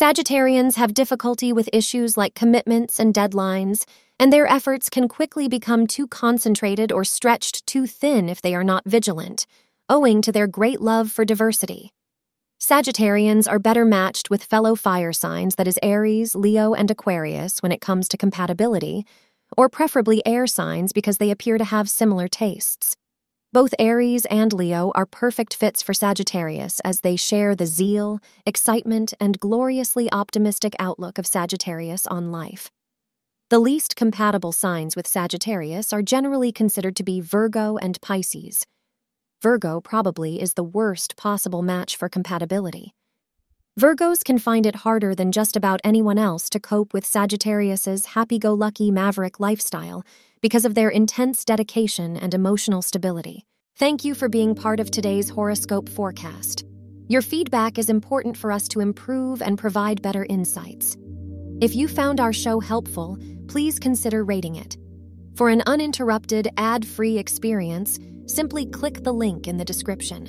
Sagittarians have difficulty with issues like commitments and deadlines, and their efforts can quickly become too concentrated or stretched too thin if they are not vigilant, owing to their great love for diversity. Sagittarians are better matched with fellow fire signs that is Aries, Leo, and Aquarius when it comes to compatibility, or preferably air signs because they appear to have similar tastes. Both Aries and Leo are perfect fits for Sagittarius as they share the zeal, excitement, and gloriously optimistic outlook of Sagittarius on life. The least compatible signs with Sagittarius are generally considered to be Virgo and Pisces. Virgo probably is the worst possible match for compatibility. Virgos can find it harder than just about anyone else to cope with Sagittarius's happy-go-lucky maverick lifestyle because of their intense dedication and emotional stability. Thank you for being part of today's horoscope forecast. Your feedback is important for us to improve and provide better insights. If you found our show helpful, please consider rating it. For an uninterrupted, ad free experience, simply click the link in the description.